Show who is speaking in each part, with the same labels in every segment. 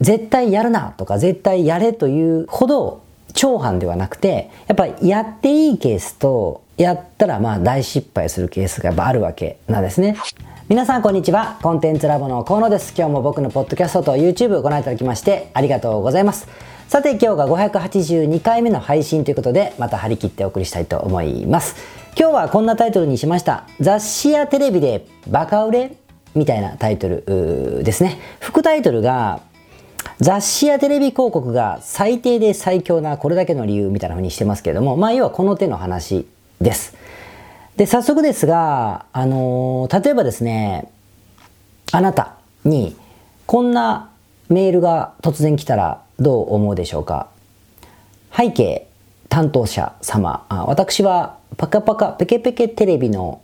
Speaker 1: 絶対やるなとか絶対やれというほど長反ではなくてやっぱりやっていいケースとやったらまあ大失敗するケースがやっぱあるわけなんですね。皆さんこんにちは。コンテンツラボの河野です。今日も僕のポッドキャストと YouTube をご覧いただきましてありがとうございます。さて今日が582回目の配信ということでまた張り切ってお送りしたいと思います。今日はこんなタイトルにしました。雑誌やテレビでバカ売れみたいなタイトルですね。副タイトルが雑誌やテレビ広告が最低で最強なこれだけの理由みたいな風にしてますけれども、まあ要はこの手の話です。で、早速ですが、あのー、例えばですね、あなたにこんなメールが突然来たらどう思うでしょうか？背景担当者様、私はパカパカペケペケテレビの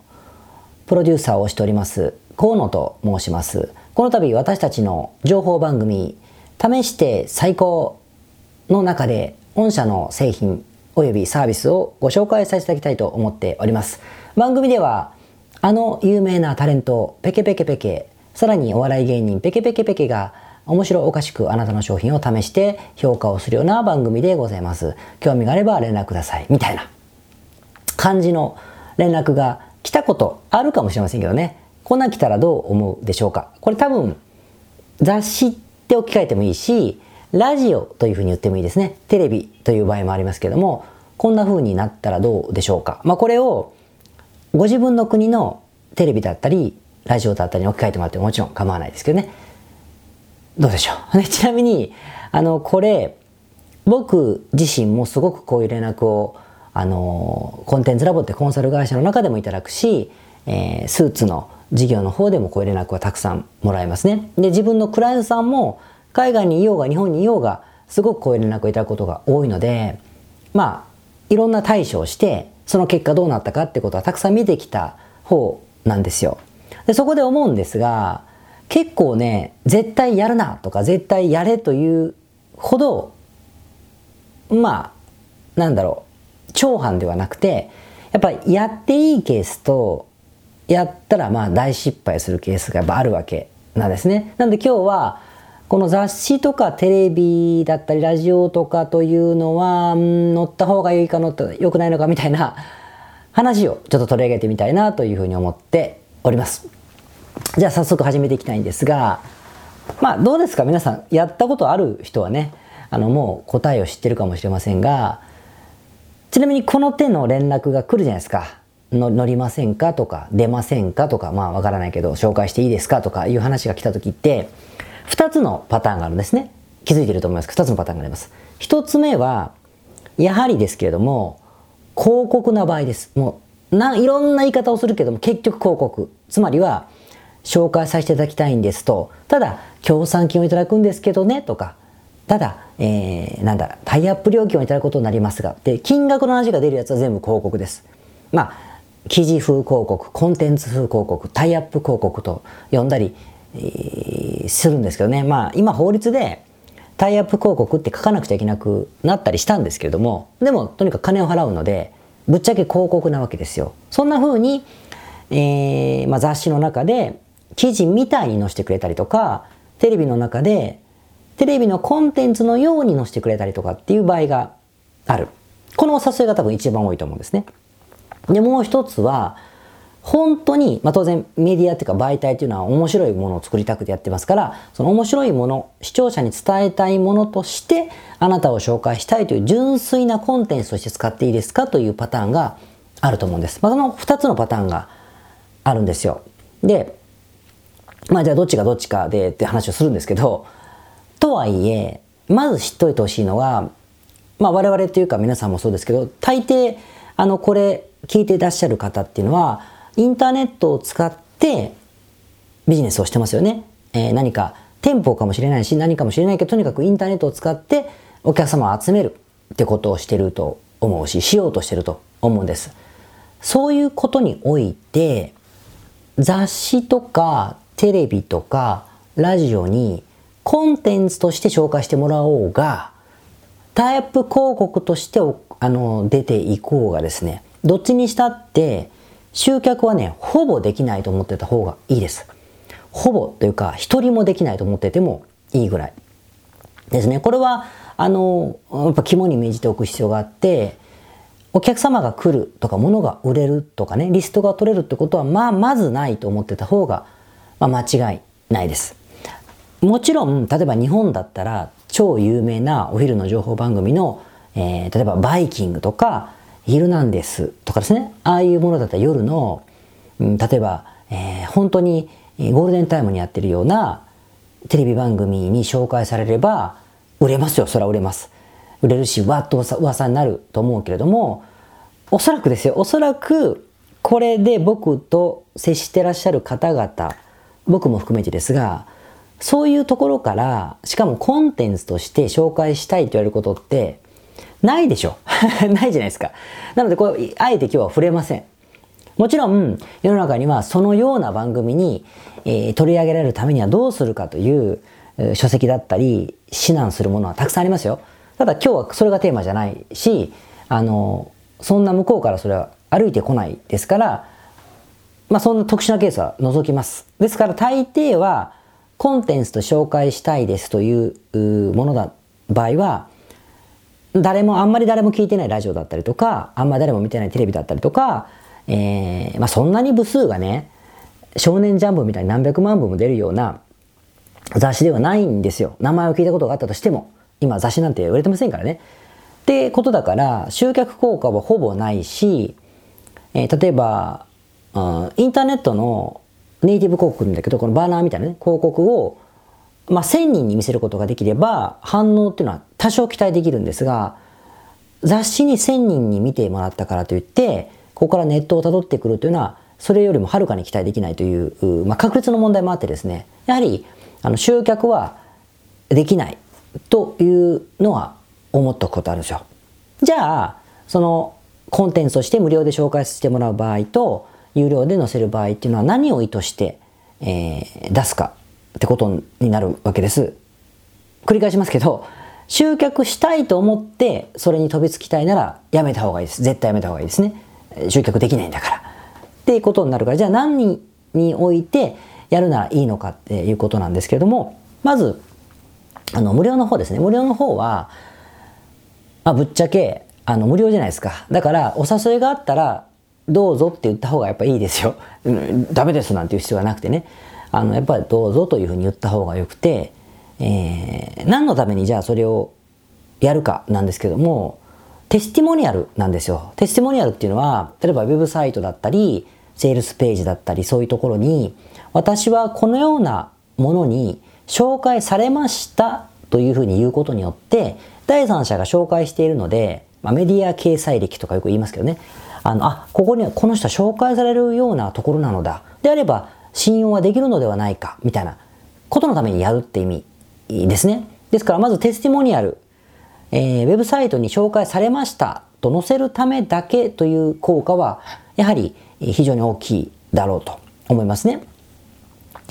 Speaker 1: プロデューサーをしております河野と申します。この度私たちの情報番組試して最高の中で御社の製品およびサービスをご紹介させていただきたいと思っております。番組ではあの有名なタレントペケペケペケさらにお笑い芸人ペケペケペケが面白おかしくあなたの商品を試して評価をするような番組でございます。興味があれば連絡ください。みたいな感じの連絡が来たことあるかもしれませんけどね。こんなん来たらどう思うでしょうかこれ多分雑誌って置き換えてもいいし、ラジオというふうに言ってもいいですね。テレビという場合もありますけども、こんな風になったらどうでしょうか。まあこれをご自分の国のテレビだったり、ラジオだったりに置き換えてもらってももちろん構わないですけどね。どうでしょう。ちなみに、あの、これ、僕自身もすごくこういう連絡を、あの、コンテンツラボってコンサル会社の中でもいただくし、えー、スーツの事業の方でもこういう連絡はたくさんもらえますね。で、自分のクライアントさんも海外にいようが日本にいようがすごくこういう連絡をいただくことが多いので、まあ、いろんな対処をして、その結果どうなったかってことはたくさん見てきた方なんですよ。で、そこで思うんですが、結構ね、絶対やるなとか絶対やれというほど、まあ、なんだろう、長反ではなくて、やっぱりやっていいケースとやったらまあ大失敗するケースがやっぱあるわけなんですね。なんで今日はこの雑誌とかテレビだったりラジオとかというのは、ん、乗った方がいいか乗った良くないのかみたいな話をちょっと取り上げてみたいなというふうに思っております。じゃあ早速始めていきたいんですが、まあどうですか皆さんやったことある人はね、あのもう答えを知ってるかもしれませんが、ちなみにこの手の連絡が来るじゃないですか。の乗りませんかとか、出ませんかとか、まあわからないけど、紹介していいですかとかいう話が来た時って、二つのパターンがあるんですね。気づいてると思います二つのパターンがあります。一つ目は、やはりですけれども、広告な場合です。もう、な、いろんな言い方をするけども、結局広告。つまりは、紹介させていただきたいんですと、ただ、協賛金をいただくんですけどね、とか、ただ、えー、なんだ、タイアップ料金をいただくことになりますが、で、金額の話が出るやつは全部広告です。まあ、記事風広告、コンテンツ風広告、タイアップ広告と呼んだり、するんですけどね。まあ今法律でタイアップ広告って書かなくちゃいけなくなったりしたんですけれども、でもとにかく金を払うので、ぶっちゃけ広告なわけですよ。そんな風に、えー、まあ、雑誌の中で記事みたいに載せてくれたりとか、テレビの中でテレビのコンテンツのように載せてくれたりとかっていう場合がある。このお誘いが多分一番多いと思うんですね。で、もう一つは、本当に、まあ、当然メディアっていうか媒体っていうのは面白いものを作りたくてやってますから、その面白いもの、視聴者に伝えたいものとして、あなたを紹介したいという純粋なコンテンツとして使っていいですかというパターンがあると思うんです。まあ、その二つのパターンがあるんですよ。で、まあじゃあどっちがどっちかでって話をするんですけど、とはいえ、まず知っておいてほしいのは、まあ我々というか皆さんもそうですけど、大抵、あの、これ、聞いていらっしゃる方っていうのは、インターネットを使ってビジネスをしてますよね。えー、何か店舗かもしれないし、何かもしれないけど、とにかくインターネットを使ってお客様を集めるってことをしてると思うし、しようとしてると思うんです。そういうことにおいて、雑誌とかテレビとかラジオにコンテンツとして紹介してもらおうが、タイプ広告としてあの出ていこうがですね、どっちにしたって集客はね、ほぼできないと思ってた方がいいです。ほぼというか、一人もできないと思っててもいいぐらい。ですね。これは、あの、やっぱ肝に銘じておく必要があって、お客様が来るとか物が売れるとかね、リストが取れるってことは、まあ、まずないと思ってた方が、まあ、間違いないです。もちろん、例えば日本だったら、超有名なお昼の情報番組の、えー、例えばバイキングとか、ヒルナンデスとかですね、ああいうものだったら夜の、うん、例えば、えー、本当にゴールデンタイムにやってるようなテレビ番組に紹介されれば、売れますよ、それは売れます。売れるし、わっと噂になると思うけれども、おそらくですよ、おそらく、これで僕と接してらっしゃる方々、僕も含めてですが、そういうところから、しかもコンテンツとして紹介したいと言われることって、ないでしょ ないじゃないですか。なので、これ、あえて今日は触れません。もちろん、世の中にはそのような番組に、えー、取り上げられるためにはどうするかという、書籍だったり、指南するものはたくさんありますよ。ただ今日はそれがテーマじゃないし、あの、そんな向こうからそれは歩いてこないですから、まあそんな特殊なケースは除きます。ですから大抵はコンテンツと紹介したいですというものだ場合は、誰も、あんまり誰も聞いてないラジオだったりとか、あんまり誰も見てないテレビだったりとか、えー、まあそんなに部数がね、少年ジャンプみたいに何百万部も出るような雑誌ではないんですよ。名前を聞いたことがあったとしても。今雑誌なんて売れてませんからね。ってことだから、集客効果はほぼないし、えー、例えば、うん、インターネットのネイティブ広告なんだけど、このバーナーみたいなね、広告を、まあ、1000人に見せることができれば、反応っていうのは多少期待できるんですが、雑誌に1000人に見てもらったからといって、ここからネットを辿ってくるというのは、それよりもはるかに期待できないという、まあ、確率の問題もあってですね、やはり、あの、集客はできないというのは思ったことあるんですよ。じゃあ、そのコンテンツとして無料で紹介してもらう場合と、有料で載せる場合っていうのは何を意図して、えー、出すかってことになるわけです。繰り返しますけど、集客したいと思ってそれに飛びつきたいならやめた方がいいです。絶対やめた方がいいですね。集客できないんだから。っていうことになるから、じゃあ何ににおいてやるならいいのかっていうことなんですけれども、まず、あの、無料の方ですね。無料の方は、まあ、ぶっちゃけ、あの、無料じゃないですか。だから、お誘いがあったら、どうぞって言った方がやっぱいいですよ。うん、ダメですなんていう必要がなくてね。あの、やっぱりどうぞというふうに言った方がよくて、えー、何のためにじゃあそれをやるかなんですけども、テスティモニアルなんですよ。テスティモニアルっていうのは、例えばウェブサイトだったり、セールスページだったり、そういうところに、私はこのようなものに紹介されましたというふうに言うことによって、第三者が紹介しているので、まあ、メディア掲載歴とかよく言いますけどね、あの、あ、ここにはこの人は紹介されるようなところなのだ。であれば、信用はできるのではないか、みたいなことのためにやるって意味ですね。ですから、まずテスティモニアル、えー、ウェブサイトに紹介されましたと載せるためだけという効果は、やはり非常に大きいだろうと思いますね。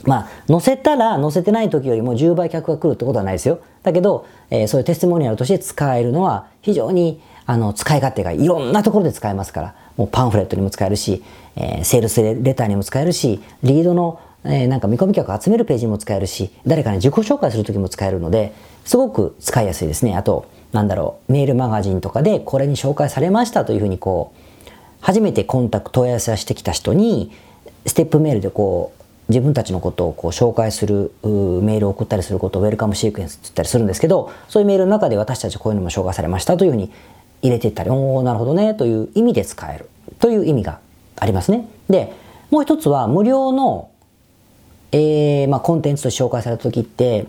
Speaker 1: まあ、載せたら載せてない時よりも10倍客が来るってことはないですよ。だけど、えー、そういうテスティモニアルとして使えるのは非常にあの使い勝手がいろんなところで使えますから、もうパンフレットにも使えるし、えー、セールスレターにも使えるし、リードの、えー、なんか見込み客を集めるページにも使えるし、誰かに自己紹介する時も使えるので、すごく使いやすいですね。あと、なんだろう、メールマガジンとかでこれに紹介されましたというふうにこう、初めてコンタクト問い合わせしてきた人に、ステップメールでこう、自分たちのことをこう紹介するメールを送ったりすることをウェルカムシークエンスって言ったりするんですけど、そういうメールの中で私たちこういうのも紹介されましたというふうに入れていったり、おおなるほどね、という意味で使えるという意味がありますね。で、もう一つは無料の、えー、まあ、コンテンツと紹介された時って、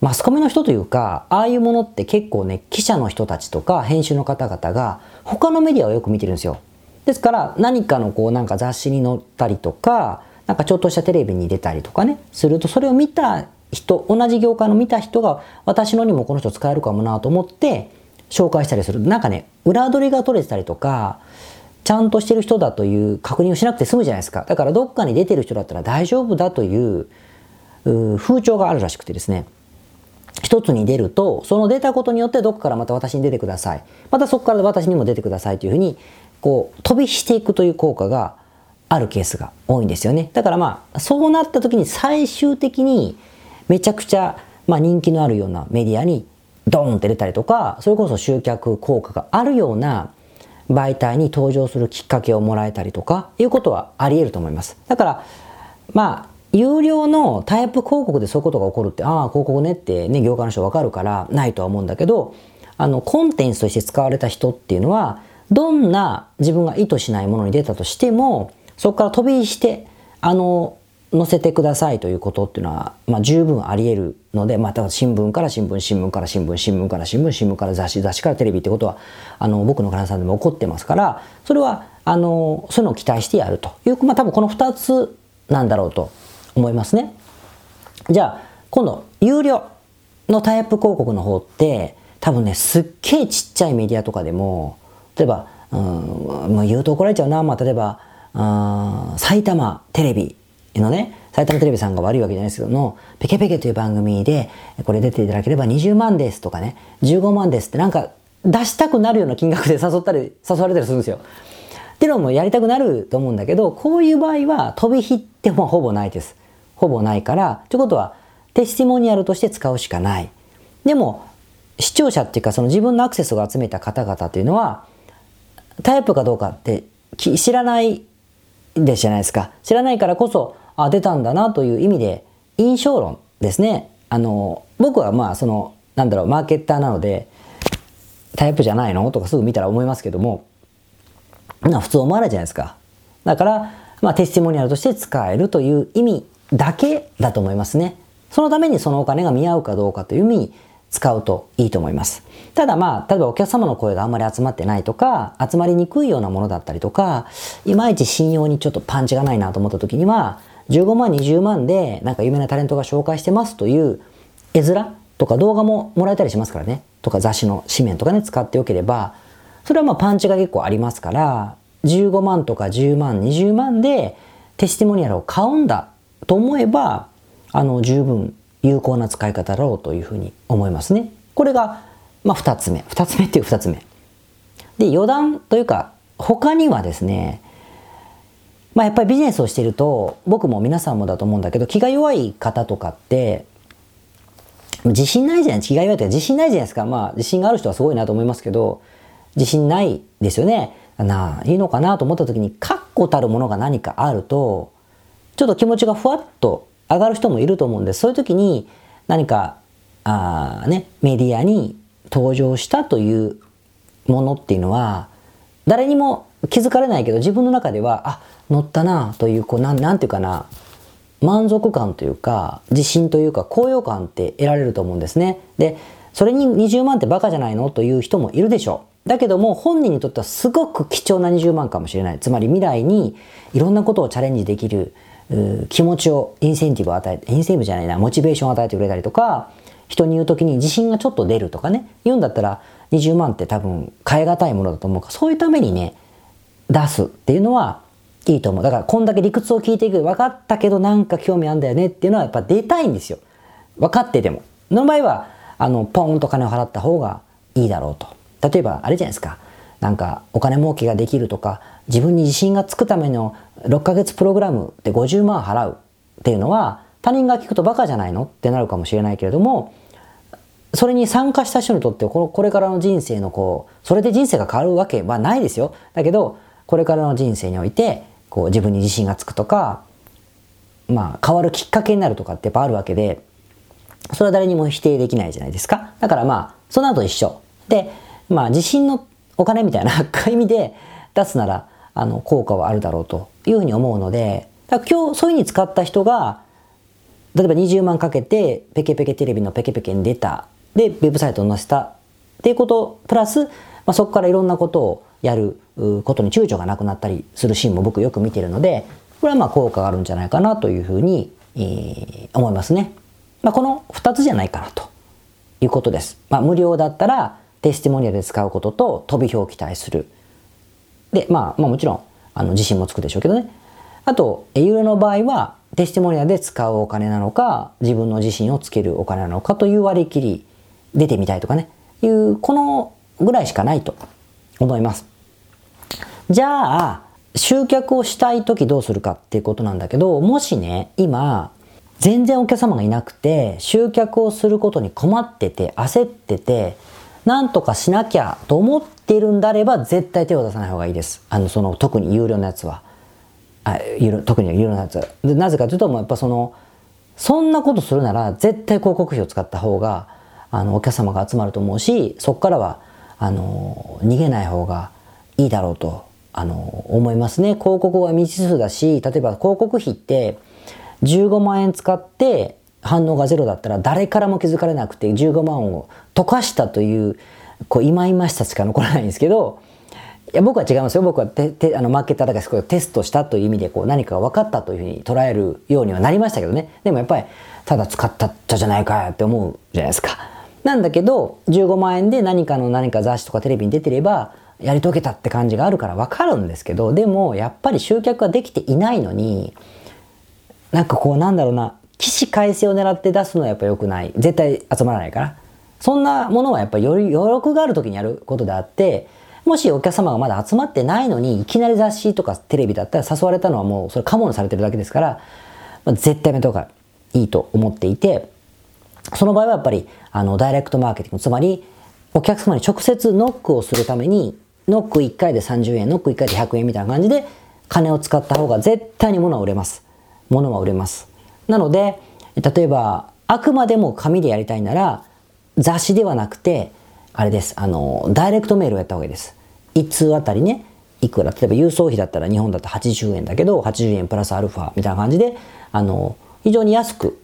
Speaker 1: マスコミの人というか、ああいうものって結構ね、記者の人たちとか編集の方々が他のメディアをよく見てるんですよ。ですから何かのこうなんか雑誌に載ったりとか、なんかちょっとしたテレビに出たりとかね、すると、それを見た人、同じ業界の見た人が、私のにもこの人使えるかもなと思って、紹介したりする。なんかね、裏取りが取れてたりとか、ちゃんとしてる人だという確認をしなくて済むじゃないですか。だからどっかに出てる人だったら大丈夫だという風潮があるらしくてですね。一つに出ると、その出たことによってどこからまた私に出てください。またそこから私にも出てくださいというふうに、こう、飛びしていくという効果があるケースが多いんですよね。だからまあ、そうなった時に最終的にめちゃくちゃまあ、人気のあるようなメディアにドーンって出たりとか、それこそ集客効果があるような媒体に登場するきっかけをもらえたりとか、いうことはあり得ると思います。だから、まあ、有料のタイプ広告でそういうことが起こるって、ああ、広告ねってね、業界の人わかるからないとは思うんだけど、あの、コンテンツとして使われた人っていうのは、どんな自分が意図しないものに出たとしても、そこから飛びして、あの、載せてくださいということっていうのは、まあ、十分あり得るので、まあ、た新聞から新聞、新聞から新聞、新聞から新聞、新聞から雑誌、雑誌からテレビってことは、あの、僕の患者さんでも起こってますから、それは、あの、そういうのを期待してやるという、まあ、多分この二つなんだろうと思いますね。じゃあ、今度、有料のタイアップ広告の方って、多分ね、すっげえちっちゃいメディアとかでも、例えば、うん、もう言うと怒られちゃうな、まあ、例えば、埼玉テレビのね、埼玉テレビさんが悪いわけじゃないですけどの、ペケペケという番組で、これ出ていただければ20万ですとかね、15万ですってなんか出したくなるような金額で誘ったり、誘われたりするんですよ。っていうのもやりたくなると思うんだけど、こういう場合は飛び火ってもほぼないです。ほぼないから、ということは、テスティモニアルとして使うしかない。でも、視聴者っていうか、その自分のアクセスを集めた方々っていうのは、タイプかどうかって知らないでじゃないですか。知らないからこそ、あ、出たんだなという意味で、印象論ですね。あの、僕はまあ、その、なんだろう、マーケッターなので、タイプじゃないの？とかすぐ見たら思いますけども、な普通思わないじゃないですか。だから、まあ、テスティモニアルとして使えるという意味だけだと思いますね。そのためにそのお金が見合うかどうかという意味に使うといいと思います。ただまあ、例えばお客様の声があんまり集まってないとか、集まりにくいようなものだったりとか、いまいち信用にちょっとパンチがないなと思った時には、15万、20万でなんか有名なタレントが紹介してますという絵面とか動画ももらえたりしますからね。とか雑誌の紙面とかね、使っておければ、それはまあパンチが結構ありますから、15万とか10万、20万でテスティモニアルを買うんだと思えば、あの、十分有効な使い方だろうというふうに思いますね。これが、まあ、二つ目。二つ目っていう二つ目。で、余談というか、他にはですね、まあ、やっぱりビジネスをしていると、僕も皆さんもだと思うんだけど、気が弱い方とかって、自信ないじゃない気が弱いというか自信ないじゃないですか。まあ、自信がある人はすごいなと思いますけど、自信ないですよね。なあ、いいのかなと思った時に、確固たるものが何かあると、ちょっと気持ちがふわっと上がる人もいると思うんです。そういう時に何か、あね、メディアに登場したというものっていうのは、誰にも気づかれないけど、自分の中では、あ、乗ったなという、こう、なん、なんていうかな、満足感というか、自信というか、高揚感って得られると思うんですね。で、それに20万ってバカじゃないのという人もいるでしょう。だけども本人にとってはすごく貴重な20万かもしれない。つまり未来にいろんなことをチャレンジできる気持ちを、インセンティブを与えて、インセンティブじゃないな、モチベーションを与えてくれたりとか、人に言う時に自信がちょっと出るとかね、言うんだったら20万って多分変え難いものだと思うから、そういうためにね、出すっていうのはいいと思う。だからこんだけ理屈を聞いていく分かったけどなんか興味あんだよねっていうのはやっぱ出たいんですよ。分かってても。の場合は、あの、ポンと金を払った方がいいだろうと。例えば、あれじゃないですか。なんか、お金儲けができるとか、自分に自信がつくための6ヶ月プログラムで50万払うっていうのは他人が聞くとバカじゃないのってなるかもしれないけれどもそれに参加した人にとってこのこれからの人生のこうそれで人生が変わるわけはないですよだけどこれからの人生においてこう自分に自信がつくとかまあ変わるきっかけになるとかってやっぱあるわけでそれは誰にも否定できないじゃないですかだからまあその後一緒でまあ自信のお金みたいな 意味で出すならあの効果はあるだろうというふうに思うので、今日そういうふうに使った人が、例えば20万かけてペケペケテレビのペケペケに出た。で、ウェブサイトを載せた。っていうこと、プラス、まあ、そこからいろんなことをやることに躊躇がなくなったりするシーンも僕よく見てるので、これはまあ効果があるんじゃないかなというふうに、えー、思いますね。まあ、この2つじゃないかなということです。まあ、無料だったらテスティモニアで使うことと飛び票を期待する。で、まあ、まあもちろん、あの、自信もつくでしょうけどね。あと、ユーロの場合は、テスティモニアで使うお金なのか、自分の自信をつけるお金なのかという割り切り、出てみたいとかね、いう、このぐらいしかないと思います。じゃあ、集客をしたい時どうするかっていうことなんだけど、もしね、今、全然お客様がいなくて集客をすることに困ってて焦っててなんとかしなきゃと思っているんであれば絶対手を出さない方がいいです。あのその特に有料のやつは。あ有特に有料のやつでなぜかというともうやっぱそのそんなことするなら絶対広告費を使った方があのお客様が集まると思うしそこからはあの逃げない方がいいだろうとあの思いますね。広告は未知数だし例えば広告費って15万円使って反応がゼロだったら誰からも気づかれなくて15万を溶かしたというこう忌々しさしか残らないんですけどいや僕は違いますよ。僕はててあのマーケッターだからすごいテストしたという意味でこう何かが分かったというふうに捉えるようにはなりましたけどね。でもやっぱりただ使ったっちゃじゃないかって思うじゃないですか。なんだけど15万円で何かの何か雑誌とかテレビに出てればやり遂げたって感じがあるから分かるんですけどでもやっぱり集客ができていないのになんかこうなんだろうな起死回生を狙って出すのはやっぱ良くない。絶対集まらないから。そんなものはやっぱり余力がある時にやることであってもしお客様がまだ集まってないのにいきなり雑誌とかテレビだったら誘われたのはもうそれカモンされてるだけですから、まあ、絶対やめた方がいいと思っていてその場合はやっぱりあのダイレクトマーケティングつまりお客様に直接ノックをするためにノック1回で30円ノック1回で100円みたいな感じで金を使った方が絶対に物は売れます。物は売れます。なので例えばあくまでも紙でやりたいなら雑誌ではなくてあれです。あのダイレクトメールをやった方がいいです。1通あたりねいくら例えば郵送費だったら日本だと80円だけど80円プラスアルファみたいな感じであの非常に安く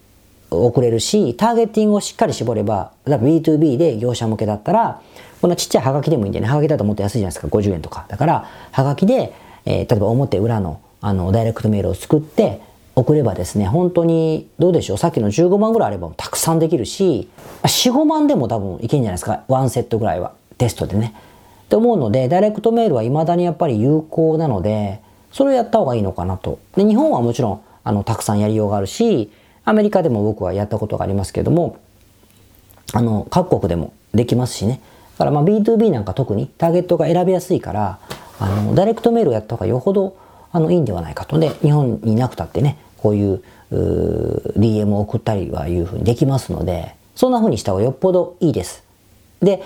Speaker 1: 送れるしターゲッティングをしっかり絞れば例えば B2B で業者向けだったらこんなちっちゃいハガキでもいいんでね。ハガキだともっと安いじゃないですか。50円とか。だからハガキで、えー、例えば表裏のあのダイレクトメールを作って送ればですね本当にどうでしょう。さっきの15万ぐらいあればたくさんできるし45万でも多分いけんじゃないですか。ワンセットぐらいは。テストでね。って思うのでダイレクトメールは未だにやっぱり有効なのでそれをやった方がいいのかなと。で日本はもちろんあのたくさんやりようがあるしアメリカでも僕はやったことがありますけれどもあの各国でもできますしね。だからまあ B2B なんか特にターゲットが選びやすいからあのダイレクトメールをやった方がよほどあのいいんではないかと。で日本にいなくたってねこういうう DM を送ったりはいうふうにできますのでそんなふうにした方がよっぽどいいです。で、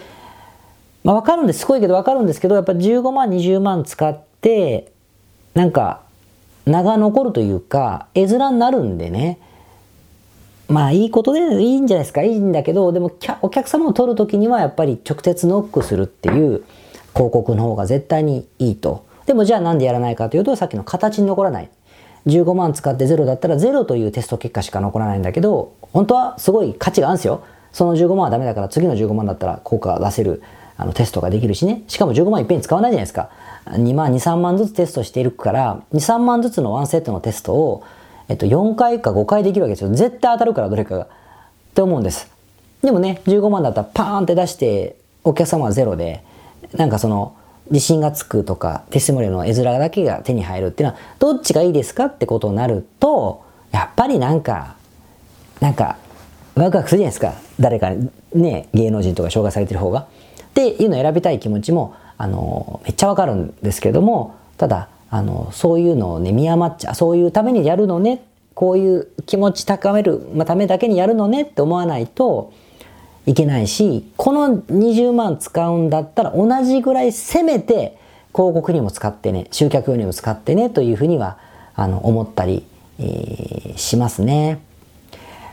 Speaker 1: まあ、分かるんです。すごいけど分かるんですけどやっぱ15万20万使ってなんか名が残るというか絵面になるんでね。まあいいことでいいんじゃないですかいいんだけどでもお客様を取る時にはやっぱり直接ノックするっていう広告の方が絶対にいいと。でもじゃあなんでやらないかというとさっきの形に残らない。15万使って0だったら0というテスト結果しか残らないんだけど本当はすごい価値があるんですよ。その15万はダメだから次の15万だったら効果が出せるあのテストができるしね。しかも15万いっぺんに使わないじゃないですか。2万、2、3万ずつテストしているから、2、3万ずつのワンセットのテストをえっと、4回か5回できるわけですよ。絶対当たるからどれかが。って思うんです。でもね、15万だったらパーンって出して、お客様はゼロで、なんかその、自信がつくとか、テスモリの絵面だけが手に入るっていうのは、どっちがいいですかってことになると、やっぱりなんか、なんか、ワクワクするじゃないですか。誰かね、芸能人とか紹介されてる方が。っていうのを選びたい気持ちも、あの、めっちゃわかるんですけども、ただ、あのそういうのをね見余っちゃうそういうためにやるのねこういう気持ち高めるためだけにやるのねって思わないといけないしこの20万使うんだったら同じぐらいせめて広告にも使ってね集客用にも使ってねというふうにはあの思ったり、えー、しますね。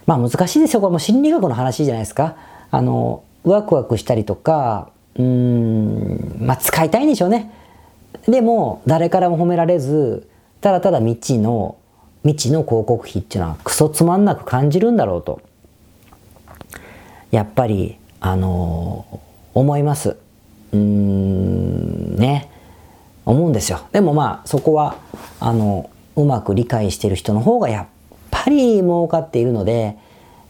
Speaker 1: まあ難しいですよこれも心理学の話じゃないですか。あのワクワクしたりとかうんまあ使いたいんでしょうね。でも誰からも褒められずただただ未知の未知の広告費っていうのはクソつまんなく感じるんだろうと。やっぱりあのー、思います。うーんね。思うんですよ。でもまあそこはあのうまく理解してる人の方がやっぱり儲かっているので、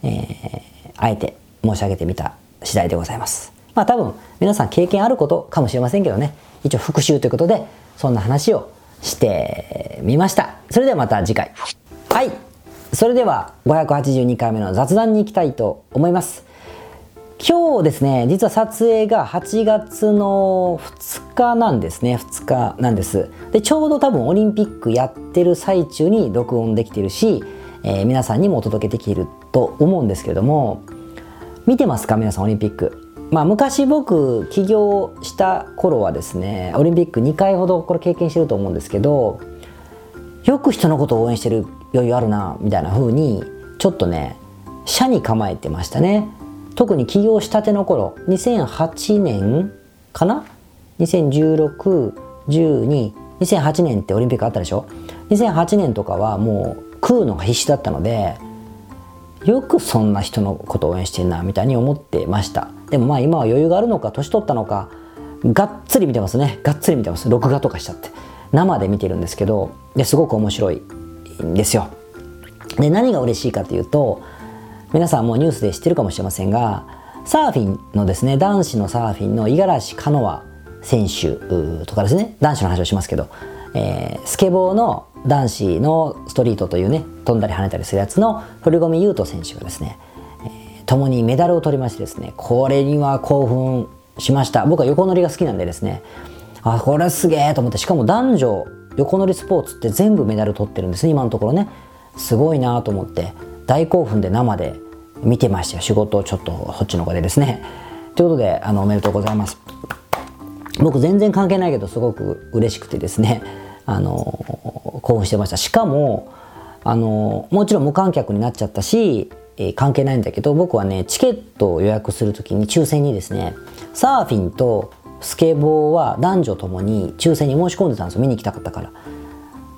Speaker 1: えー、あえて申し上げてみた次第でございます。まあ多分皆さん経験あることかもしれませんけどね。一応復習ということで、そんな話をしてみました。それではまた次回。はい。それでは582回目の雑談に行きたいと思います。今日ですね、実は撮影が8月の2日なんですね。2日なんです。で、ちょうど多分オリンピックやってる最中に録音できてるし、えー、皆さんにもお届けできると思うんですけれども見てますか？皆さんオリンピックまあ昔僕起業した頃はですねオリンピック2回ほどこれ経験してると思うんですけどよく人のことを応援してる余裕あるなみたいな風にちょっとね社に構えてましたね。特に起業したての頃2008年かな？2016122008年ってオリンピックあったでしょ？2008年とかはもう食うのが必死だったのでよくそんな人のことを応援してんなみたいに思ってました。でもまあ今は余裕があるのか年取ったのかがっつり見てますね。がっつり見てます。録画とかしちゃって。生で見てるんですけどですごく面白いんですよ。で何が嬉しいかというと皆さんもうニュースで知ってるかもしれませんがサーフィンのですね男子のサーフィンの五十嵐カノア選手とかですね男子の話をしますけど、えー、スケボーの男子のストリートというね飛んだり跳ねたりするやつの堀米雄斗選手がですね、えー、共にメダルを取りましてですねこれには興奮しました。僕は横乗りが好きなんでですねあこれすげえと思ってしかも男女横乗りスポーツって全部メダル取ってるんですね今のところね。すごいなと思って大興奮で生で見てましたよ。仕事をちょっとそっちの方でですね。ということであのおめでとうございます。僕全然関係ないけどすごく嬉しくてですねあの興奮してました。しかもあのもちろん無観客になっちゃったし、えー、関係ないんだけど僕はねチケットを予約する時に抽選にですねサーフィンとスケボーは男女ともに抽選に申し込んでたんですよ。見に行きたかったから。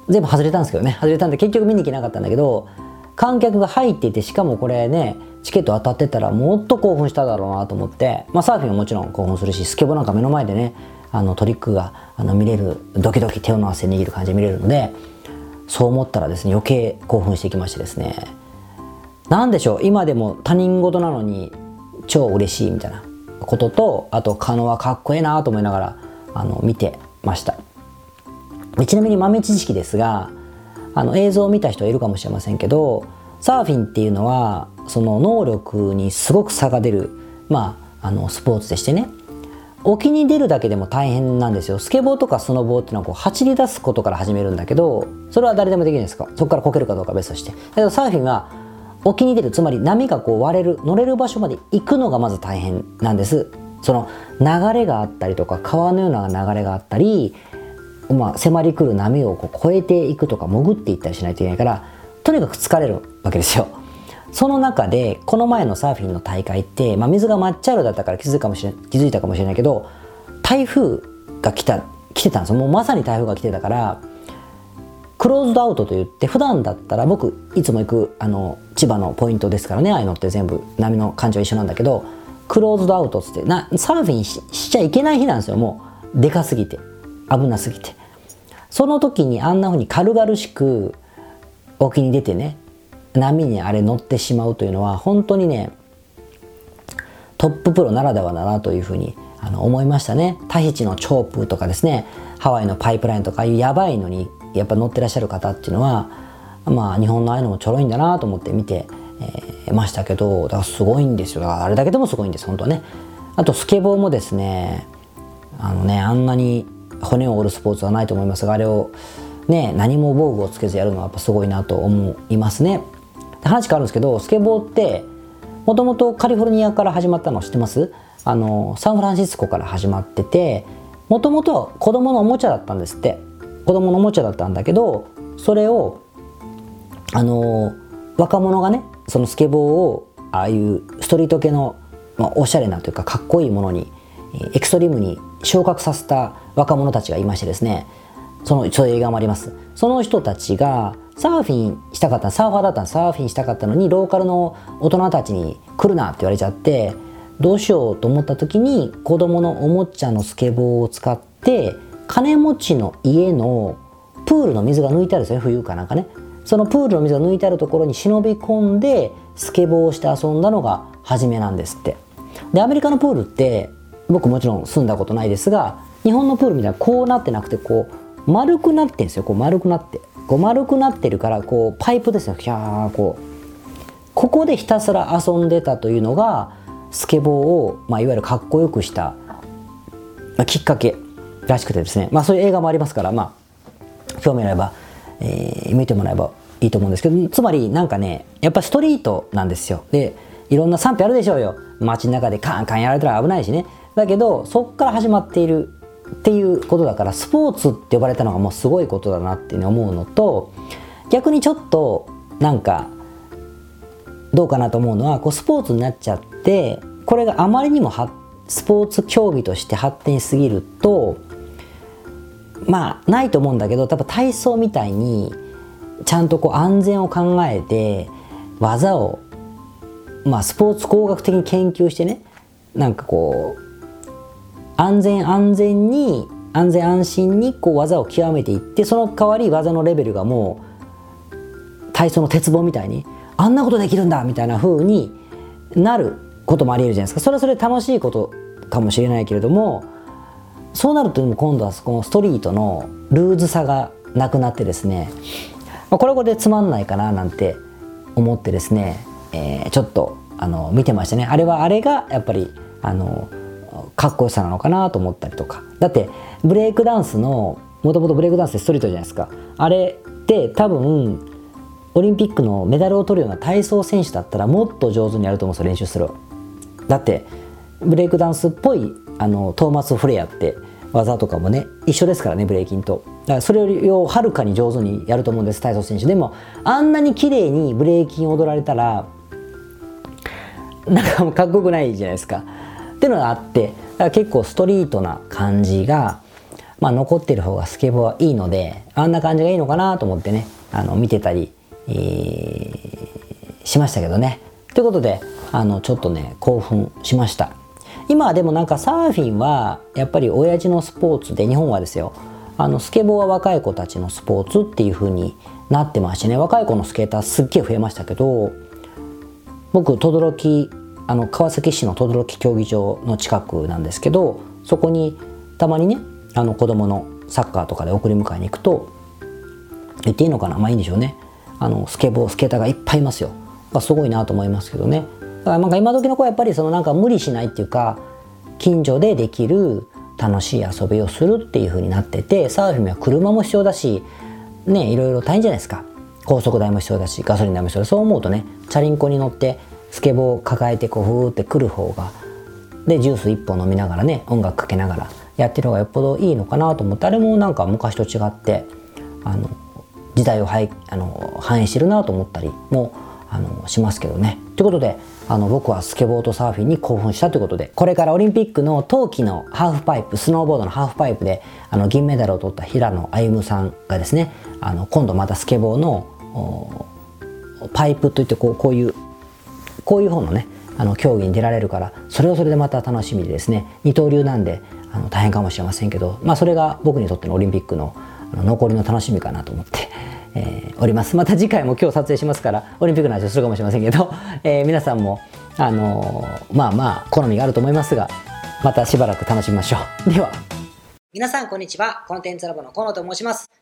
Speaker 1: 全部外れたんですけどね。外れたんで結局見に行けなかったんだけど観客が入っていてしかもこれねチケット当たってたらもっと興奮しただろうなと思って、まあ、サーフィンはもちろん興奮するしスケボーなんか目の前でねあのトリックがあの見れるドキドキ手を伸ばせ握る感じで見れるのでそう思ったらですね余計興奮してきましてですね。何でしょう今でも他人事なのに超嬉しいみたいなこととあとカノはかっこええなと思いながらあの見てました。ちなみに豆知識ですがあの映像を見た人はいるかもしれませんけどサーフィンっていうのはその能力にすごく差が出るまああのスポーツでしてね。沖に出るだけでも大変なんですよ。スケボーとかスノボーっていうのはこう走り出すことから始めるんだけどそれは誰でもできるんですか？そこからこけるかどうか別として。だけどサーフィンは沖に出るつまり波がこう割れる乗れる場所まで行くのがまず大変なんです。その流れがあったりとか川のような流れがあったり、まあ、迫り来る波をこう越えていくとか潜っていったりしないといけないからとにかく疲れるわけですよ。その中でこの前のサーフィンの大会って、まあ、水が抹茶色だったから気づいかもしれ気づいたかもしれないけど台風が来た来てたんですよ。もうまさに台風が来てたからクローズドアウトといって普段だったら僕いつも行くあの千葉のポイントですからねああいうのって全部波の感じは一緒なんだけどクローズドアウトっつってなサーフィンしちゃいけない日なんですよ。もうでかすぎて危なすぎて。その時にあんなふうに軽々しく沖に出てね波にあれ乗ってしまうというのは本当にねトッププロならではだなというふうにあの思いましたね。タヒチのチョープとかですねハワイのパイプラインとかいうやばいのにやっぱ乗ってらっしゃる方っていうのはまあ日本のああいうのもちょろいんだなと思って見て、えー、ましたけどだからすごいんですよ。あれだけでもすごいんです本当はね。あとスケボーもですねあのねあんなに骨を折るスポーツはないと思いますがあれをね何も防具をつけずやるのはやっぱすごいなと思いますね。話変わるんですけどスケボーってもともとカリフォルニアから始まったの知ってます？あのサンフランシスコから始まっててもともとは子供のおもちゃだったんですって。子供のおもちゃだったんだけどそれをあの若者がねそのスケボーをああいうストリート系の、まあ、おしゃれなというかかっこいいものにエクストリームに昇格させた若者たちがいましてですねそのそういう映画もあります。その人たちがサーフィンしたかったサーファーだったサーフィンしたかったのにローカルの大人たちに来るなって言われちゃってどうしようと思った時に子供のおもちゃのスケボーを使って金持ちの家のプールの水が抜いてあるんですね冬かなんかね。そのプールの水が抜いてあるところに忍び込んでスケボーをして遊んだのが初めなんですって。でアメリカのプールって僕もちろん住んだことないですが日本のプールみたいなこうなってなくてこう丸くなってんですよ。こう丸くなって。こう丸くなってるからこうパイプですよ。ひゃーこう。ここでひたすら遊んでたというのがスケボーを、まあ、いわゆるかっこよくした、まあ、きっかけらしくてですね。まあそういう映画もありますからまあ興味あれば、えー、見てもらえばいいと思うんですけどつまりなんかねやっぱストリートなんですよ。でいろんな賛否あるでしょうよ。街の中でカンカンやられたら危ないしね。だけどそっから始まっているっていうことだからスポーツって呼ばれたのがもうすごいことだなって思うのと逆にちょっとなんかどうかなと思うのはこうスポーツになっちゃってこれがあまりにもスポーツ競技として発展しすぎるとまあないと思うんだけど多分体操みたいにちゃんとこう安全を考えて技をまあスポーツ工学的に研究してねなんかこう安全安全に安全安心にこう技を極めていってその代わり技のレベルがもう体操の鉄棒みたいにあんなことできるんだみたいな風になることもありえるじゃないですか。それはそれで楽しいことかもしれないけれどもそうなると今度はこのストリートのルーズさがなくなってですねこれはこれでつまんないかななんて思ってですね、えー、ちょっとあの見てましたね。あれはあれがやっぱりあのかっこよさなのかなと思ったりとか。だってブレイクダンスのもともとブレイクダンスってストリートじゃないですか。あれって多分オリンピックのメダルを取るような体操選手だったらもっと上手にやると思うんですよ練習するだってブレイクダンスっぽいあのトーマス・フレアって技とかもね一緒ですからねブレイキンと。だからそれよりをはるかに上手にやると思うんです体操選手。でもあんなに綺麗にブレイキン踊られたらなんかもうかっこよくないじゃないですか。っていうのがあって結構ストリートな感じが、まあ、残ってる方がスケボーはいいのであんな感じがいいのかなと思ってねあの見てたり、えー、しましたけどね。ということであのちょっとね興奮しました。今はでもなんかサーフィンはやっぱり親父のスポーツで日本はですよあのスケボーは若い子たちのスポーツっていう風になってましてね若い子のスケーターすっげえ増えましたけど僕轟あの川崎市の轟競技場の近くなんですけどそこにたまにねあの子供のサッカーとかで送り迎えに行くと言っていいのかな？まあいいんでしょうね。あのスケボースケーターがいっぱいいますよ、まあ、すごいなと思いますけどね。だからなんか今時の子はやっぱりそのなんか無理しないっていうか近所でできる楽しい遊びをするっていう風になっててサーフィンは車も必要だしねいろいろ大変じゃないですか。高速代も必要だしガソリン代も必要だそう思うとねチャリンコに乗ってスケボー抱えてこうふーってくる方がでジュース1本飲みながらね音楽かけながらやってる方がよっぽどいいのかなと思ってあれもなんか昔と違ってあの時代をはいあの反映してるなと思ったりもあのしますけどね。ということであの僕はスケボーとサーフィンに興奮したということでこれからオリンピックの冬季のハーフパイプスノーボードのハーフパイプであの銀メダルを取った平野歩夢さんがですねあの今度またスケボーのパイプといってこうこういうこういう方のねあの競技に出られるからそれはそれでまた楽しみでですね二刀流なんであの大変かもしれませんけど、まあ、それが僕にとってのオリンピックの残りの楽しみかなと思って、えー、おります。また次回も今日撮影しますからオリンピックの話をするかもしれませんけど、えー、皆さんも、あのー、まあまあ好みがあると思いますがまたしばらく楽しみましょう。では。皆さんこんにちは。コンテンツラボの河野と申します。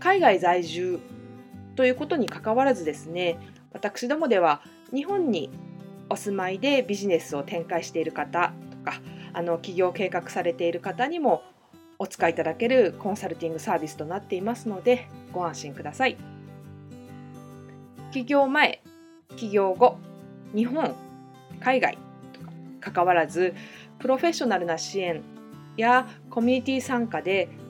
Speaker 2: 海外在住ということにかかわらずですね私どもでは日本にお住まいでビジネスを展開している方とかあの起業計画されている方にもお使いいただけるコンサルティングサービスとなっていますのでご安心ください。起業前、起業後、日本、海外とか関わらずプロフェッショナルな支援やコミュニティ参加で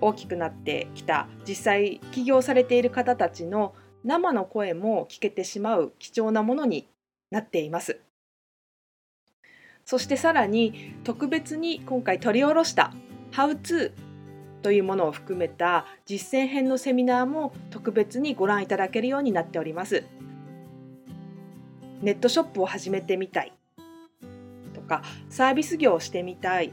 Speaker 2: 大きくなってきた実際起業されている方たちの生の声も聞けてしまう貴重なものになっています。そしてさらに特別に今回取り下ろした「How to」というものを含めた実践編のセミナーも特別にご覧いただけるようになっております。ネットショップを始めてみたいとかサービス業をしてみたい